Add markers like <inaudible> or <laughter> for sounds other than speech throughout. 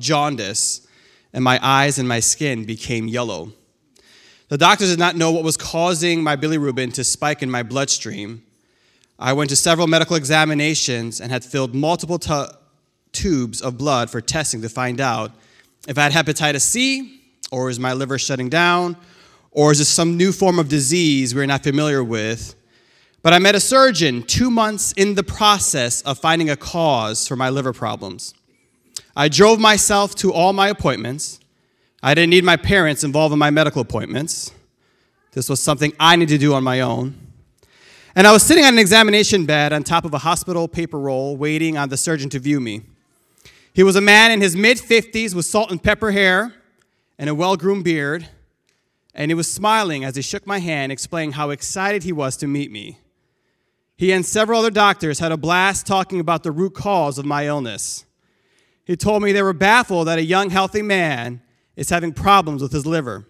jaundice, and my eyes and my skin became yellow. The doctors did not know what was causing my bilirubin to spike in my bloodstream. I went to several medical examinations and had filled multiple tu- tubes of blood for testing to find out if I had hepatitis C, or is my liver shutting down, or is this some new form of disease we're not familiar with? But I met a surgeon two months in the process of finding a cause for my liver problems. I drove myself to all my appointments. I didn't need my parents involved in my medical appointments. This was something I needed to do on my own. And I was sitting on an examination bed on top of a hospital paper roll, waiting on the surgeon to view me. He was a man in his mid 50s with salt and pepper hair and a well groomed beard, and he was smiling as he shook my hand, explaining how excited he was to meet me. He and several other doctors had a blast talking about the root cause of my illness. He told me they were baffled that a young, healthy man is having problems with his liver.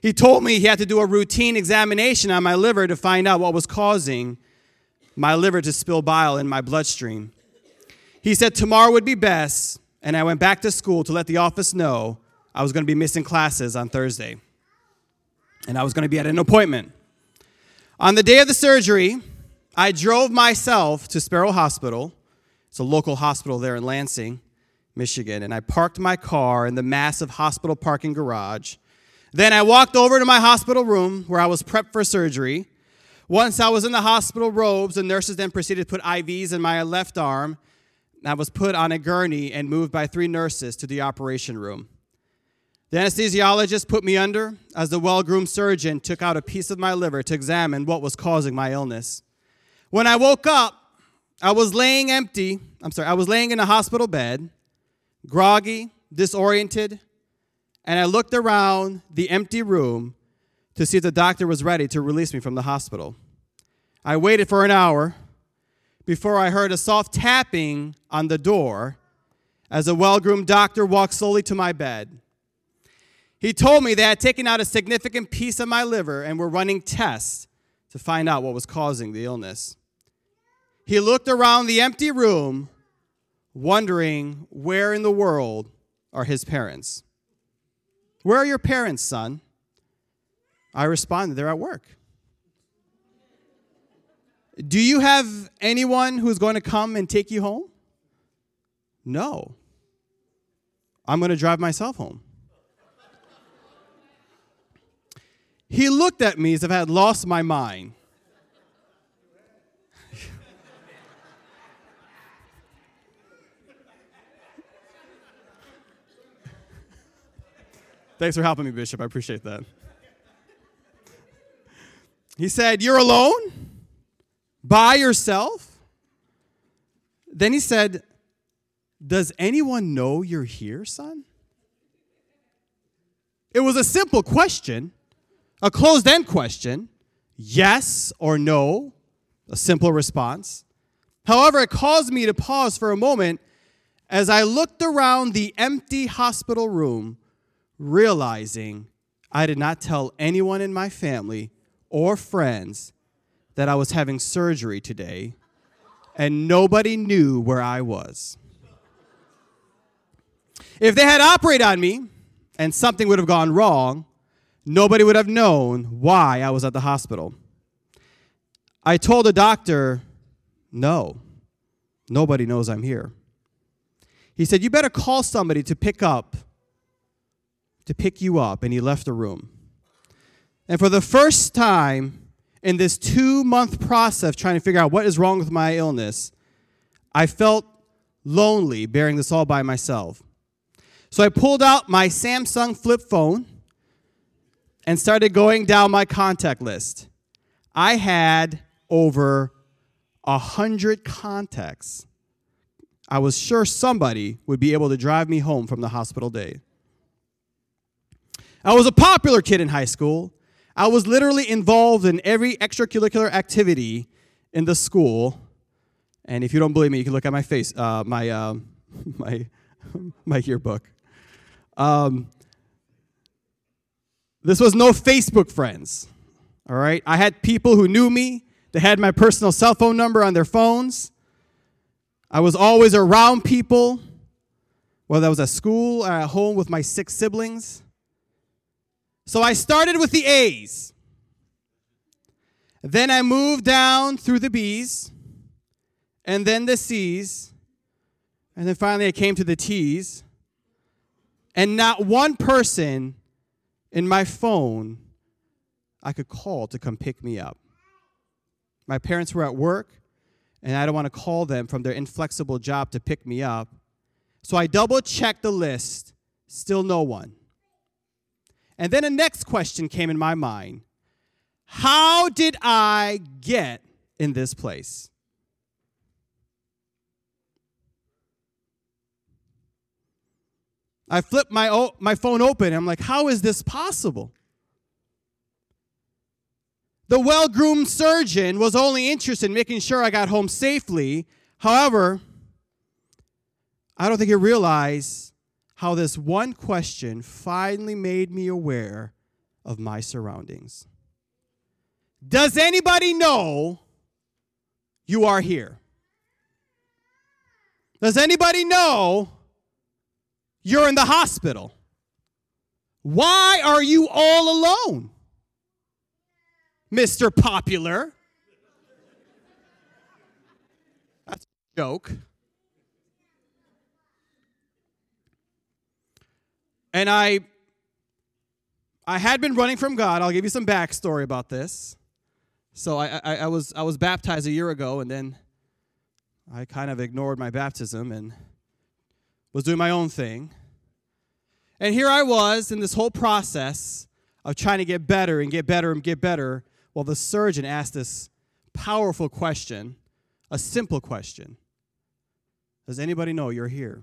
He told me he had to do a routine examination on my liver to find out what was causing my liver to spill bile in my bloodstream. He said tomorrow would be best, and I went back to school to let the office know I was going to be missing classes on Thursday. And I was going to be at an appointment. On the day of the surgery, I drove myself to Sparrow Hospital. It's a local hospital there in Lansing, Michigan, and I parked my car in the massive hospital parking garage. Then I walked over to my hospital room where I was prepped for surgery. Once I was in the hospital robes, the nurses then proceeded to put IVs in my left arm. I was put on a gurney and moved by three nurses to the operation room. The anesthesiologist put me under as the well groomed surgeon took out a piece of my liver to examine what was causing my illness. When I woke up, I was laying empty. I'm sorry, I was laying in a hospital bed, groggy, disoriented, and I looked around the empty room to see if the doctor was ready to release me from the hospital. I waited for an hour before I heard a soft tapping on the door as a well groomed doctor walked slowly to my bed. He told me they had taken out a significant piece of my liver and were running tests to find out what was causing the illness. He looked around the empty room, wondering where in the world are his parents. Where are your parents, son? I responded, They're at work. Do you have anyone who's going to come and take you home? No. I'm going to drive myself home. He looked at me as if I had lost my mind. Thanks for helping me, Bishop. I appreciate that. He said, You're alone? By yourself? Then he said, Does anyone know you're here, son? It was a simple question, a closed end question yes or no, a simple response. However, it caused me to pause for a moment as I looked around the empty hospital room realizing I did not tell anyone in my family or friends that I was having surgery today, and nobody knew where I was. If they had operated on me and something would have gone wrong, nobody would have known why I was at the hospital. I told the doctor, no, nobody knows I'm here. He said, You better call somebody to pick up to pick you up, and he left the room. And for the first time in this two month process trying to figure out what is wrong with my illness, I felt lonely bearing this all by myself. So I pulled out my Samsung flip phone and started going down my contact list. I had over a hundred contacts. I was sure somebody would be able to drive me home from the hospital day. I was a popular kid in high school. I was literally involved in every extracurricular activity in the school. And if you don't believe me, you can look at my face, uh, my, uh, <laughs> my, <laughs> my yearbook. Um, this was no Facebook friends, all right? I had people who knew me. They had my personal cell phone number on their phones. I was always around people, whether I was at school or at home with my six siblings. So I started with the A's. Then I moved down through the B's, and then the C's, and then finally I came to the T's. And not one person in my phone I could call to come pick me up. My parents were at work, and I don't want to call them from their inflexible job to pick me up. So I double checked the list, still no one. And then a next question came in my mind How did I get in this place? I flipped my, my phone open. I'm like, how is this possible? The well groomed surgeon was only interested in making sure I got home safely. However, I don't think he realized how this one question finally made me aware of my surroundings. Does anybody know you are here? Does anybody know you're in the hospital. Why are you all alone? Mr. Popular. That's a joke. And I I had been running from God. I'll give you some backstory about this. So I, I, I was I was baptized a year ago and then I kind of ignored my baptism and was doing my own thing. And here I was in this whole process of trying to get better and get better and get better while the surgeon asked this powerful question, a simple question Does anybody know you're here?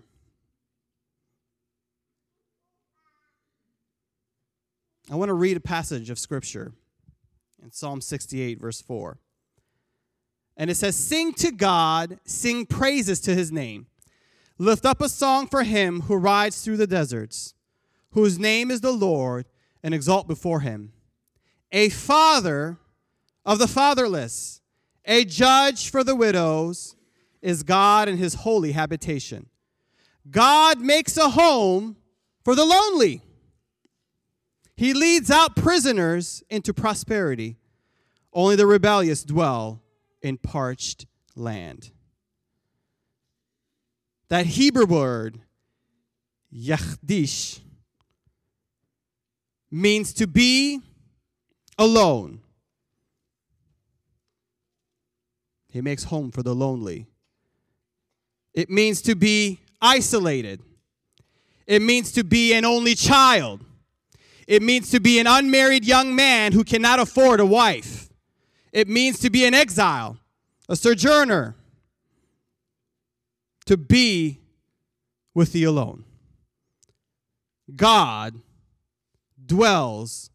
I want to read a passage of scripture in Psalm 68, verse 4. And it says, Sing to God, sing praises to his name. Lift up a song for him who rides through the deserts, whose name is the Lord, and exalt before him. A father of the fatherless, a judge for the widows, is God in his holy habitation. God makes a home for the lonely. He leads out prisoners into prosperity. Only the rebellious dwell in parched land. That Hebrew word, yachdish, means to be alone. He makes home for the lonely. It means to be isolated. It means to be an only child. It means to be an unmarried young man who cannot afford a wife. It means to be an exile, a sojourner, to be with the alone. God dwells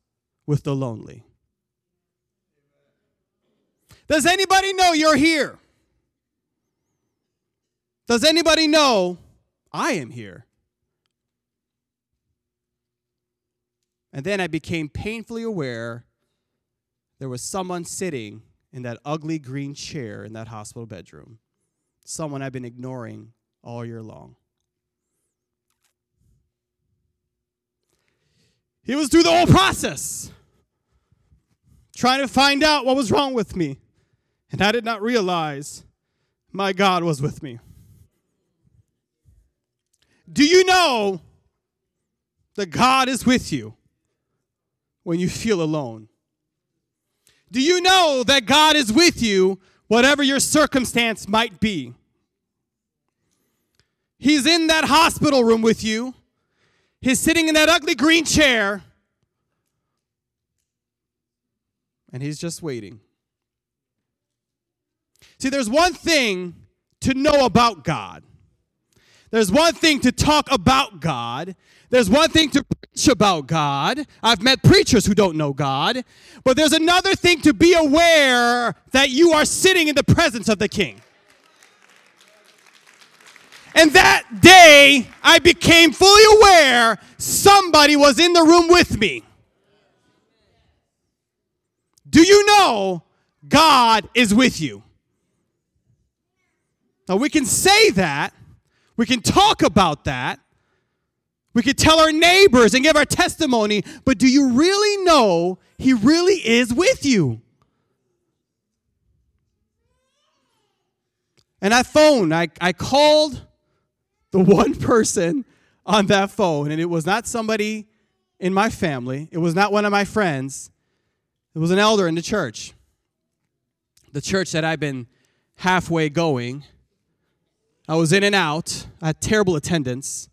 with the lonely. Does anybody know you're here? Does anybody know I am here? And then I became painfully aware there was someone sitting in that ugly green chair in that hospital bedroom someone I've been ignoring all year long. He was through the whole process, trying to find out what was wrong with me. And I did not realize my God was with me. Do you know that God is with you when you feel alone? Do you know that God is with you, whatever your circumstance might be? He's in that hospital room with you. He's sitting in that ugly green chair. And he's just waiting. See, there's one thing to know about God. There's one thing to talk about God. There's one thing to preach about God. I've met preachers who don't know God. But there's another thing to be aware that you are sitting in the presence of the King. And that day, I became fully aware somebody was in the room with me. Do you know God is with you? Now, we can say that, we can talk about that, We can tell our neighbors and give our testimony, but do you really know He really is with you? And that phone, I, I called the <laughs> one person on that phone, and it was not somebody in my family, it was not one of my friends, it was an elder in the church. The church that I've been halfway going. I was in and out, I had terrible attendance.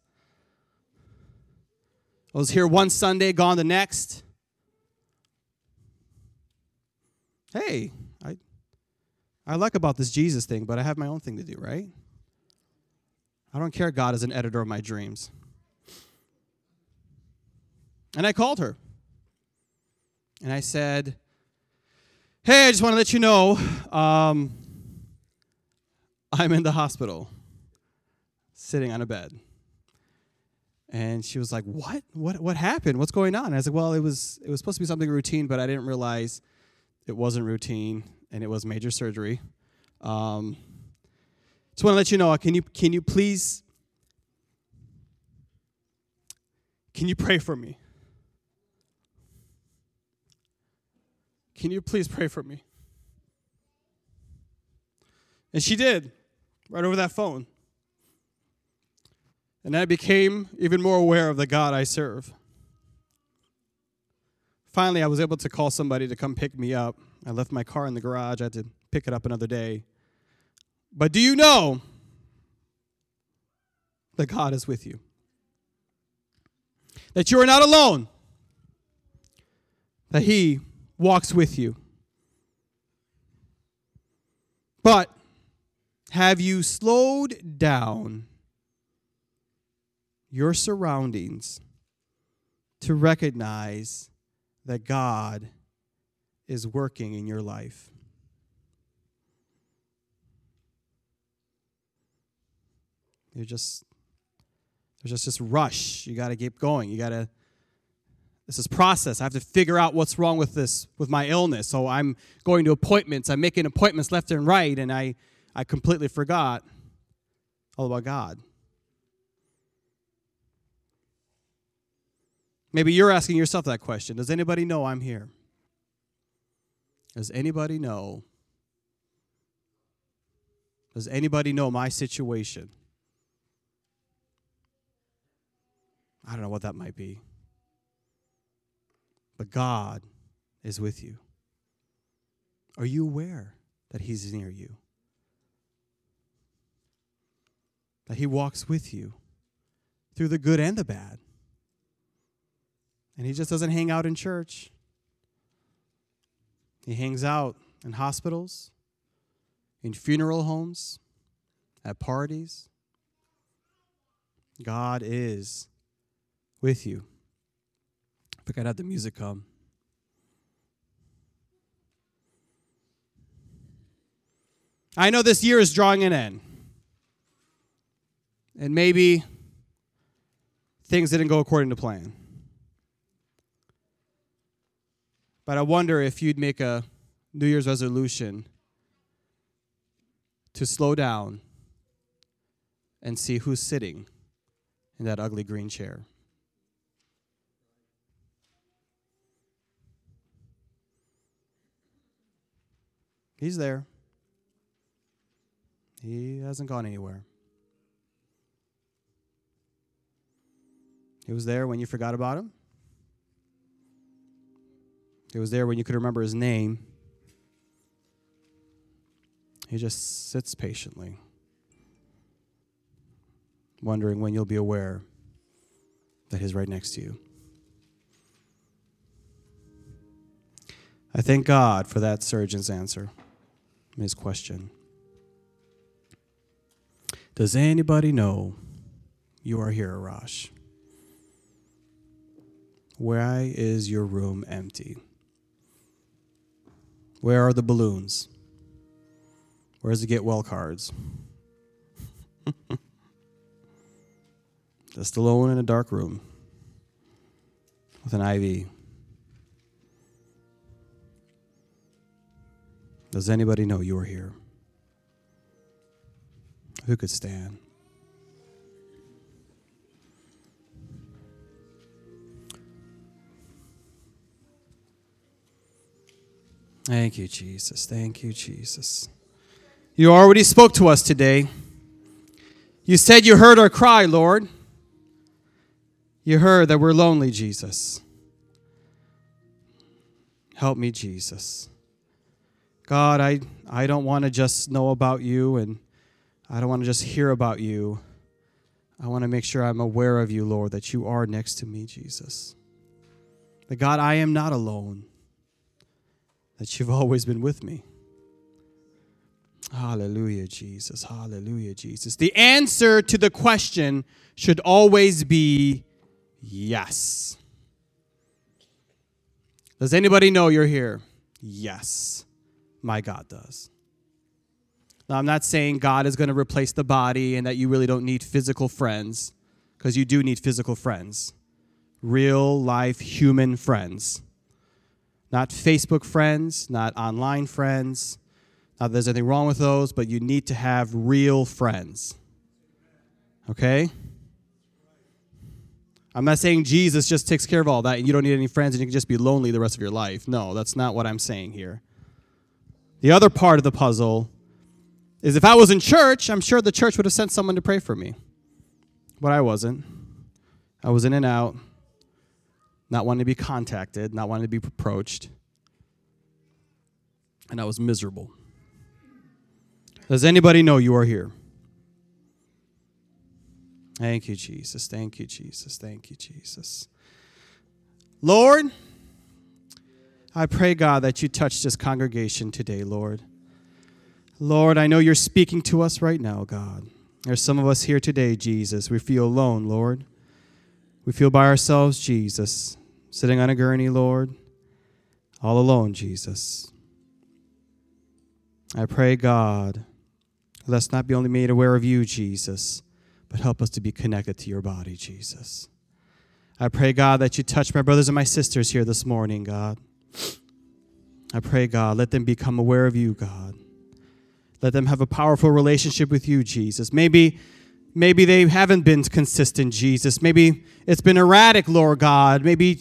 I was here one Sunday, gone the next. Hey, I, I like about this Jesus thing, but I have my own thing to do, right? I don't care God is an editor of my dreams. And I called her. And I said, Hey, I just want to let you know um, I'm in the hospital, sitting on a bed. And she was like, "What? What? What happened? What's going on?" And I was like, "Well, it was it was supposed to be something routine, but I didn't realize it wasn't routine, and it was major surgery." Um, just want to let you know. Can you can you please can you pray for me? Can you please pray for me? And she did, right over that phone. And I became even more aware of the God I serve. Finally, I was able to call somebody to come pick me up. I left my car in the garage. I had to pick it up another day. But do you know that God is with you? That you are not alone, that He walks with you. But have you slowed down your surroundings to recognize that God is working in your life? You're just there's just this rush. You got to keep going. You got to this is process. I have to figure out what's wrong with this, with my illness. So I'm going to appointments. I'm making appointments left and right, and I, I completely forgot all about God. Maybe you're asking yourself that question Does anybody know I'm here? Does anybody know? Does anybody know my situation? I don't know what that might be. But God is with you. Are you aware that He's near you? That He walks with you through the good and the bad. And He just doesn't hang out in church, He hangs out in hospitals, in funeral homes, at parties. God is with you. I could have the music come. I know this year is drawing an end. And maybe things didn't go according to plan. But I wonder if you'd make a New Year's resolution to slow down and see who's sitting in that ugly green chair. He's there. He hasn't gone anywhere. He was there when you forgot about him. He was there when you could remember his name. He just sits patiently, wondering when you'll be aware that he's right next to you. I thank God for that surgeon's answer his question Does anybody know you are here, Arash? Why is your room empty? Where are the balloons? Where's the get well cards? <laughs> Just alone in a dark room with an IV. Does anybody know you are here? Who could stand? Thank you, Jesus. Thank you, Jesus. You already spoke to us today. You said you heard our cry, Lord. You heard that we're lonely, Jesus. Help me, Jesus. God, I, I don't want to just know about you and I don't want to just hear about you. I want to make sure I'm aware of you, Lord, that you are next to me, Jesus. That God, I am not alone, that you've <laughs> always been with me. Hallelujah, Jesus. Hallelujah, Jesus. The answer to the question should always be yes. Does anybody know you're here? Yes, my God does. Now, I'm not saying God is going to replace the body and that you really don't need physical friends, because you do need physical friends. Real life human friends. Not Facebook friends, not online friends. Not that there's anything wrong with those, but you need to have real friends. Okay? I'm not saying Jesus just takes care of all that and you don't need any friends and you can just be lonely the rest of your life. No, that's not what I'm saying here. The other part of the puzzle is if I was in church, I'm sure the church would have sent someone to pray for me. But I wasn't. I was in and out, not wanting to be contacted, not wanting to be approached. And I was miserable. Does anybody know you are here? Thank you, Jesus. Thank you, Jesus. Thank you, Jesus. Lord, I pray, God, that you touch this congregation today, Lord. Lord, I know you're speaking to us right now, God. There's some of us here today, Jesus. We feel alone, Lord. We feel by ourselves, Jesus, sitting on a gurney, Lord, all alone, Jesus. I pray, God, let's not be only made aware of you, Jesus, but help us to be connected to your body, Jesus. I pray, God, that you touch my brothers and my sisters here this morning, God. I pray, God, let them become aware of you, God. Let them have a powerful relationship with you, Jesus. Maybe maybe they haven't been consistent, Jesus. Maybe it's been erratic, Lord God. Maybe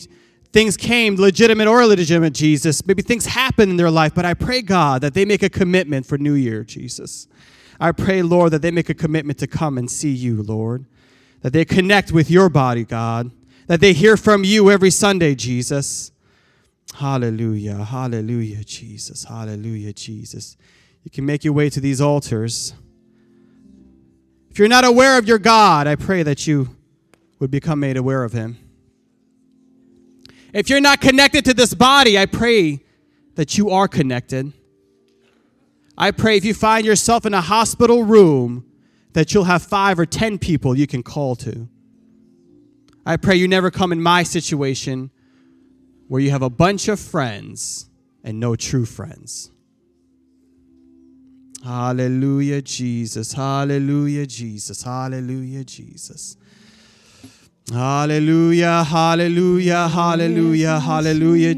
things came legitimate or illegitimate, Jesus. Maybe things happen in their life, but I pray, God, that they make a commitment for New Year, Jesus. I pray, Lord, that they make a commitment to come and see you, Lord. That they connect with your body, God. That they hear from you every Sunday, Jesus. Hallelujah, hallelujah, Jesus, hallelujah, Jesus you can make your way to these altars. If you're not aware of your God, I pray that you would become made aware of him. If you're not connected to this body, I pray that you are connected. I pray if you find yourself in a hospital room, that you'll have five or ten people you can call to. I pray you never come in my situation where you have a bunch of friends and no true friends. Hallelujah, Jesus. Hallelujah, Jesus. Hallelujah, Jesus. Hallelujah, hallelujah, hallelujah, hallelujah.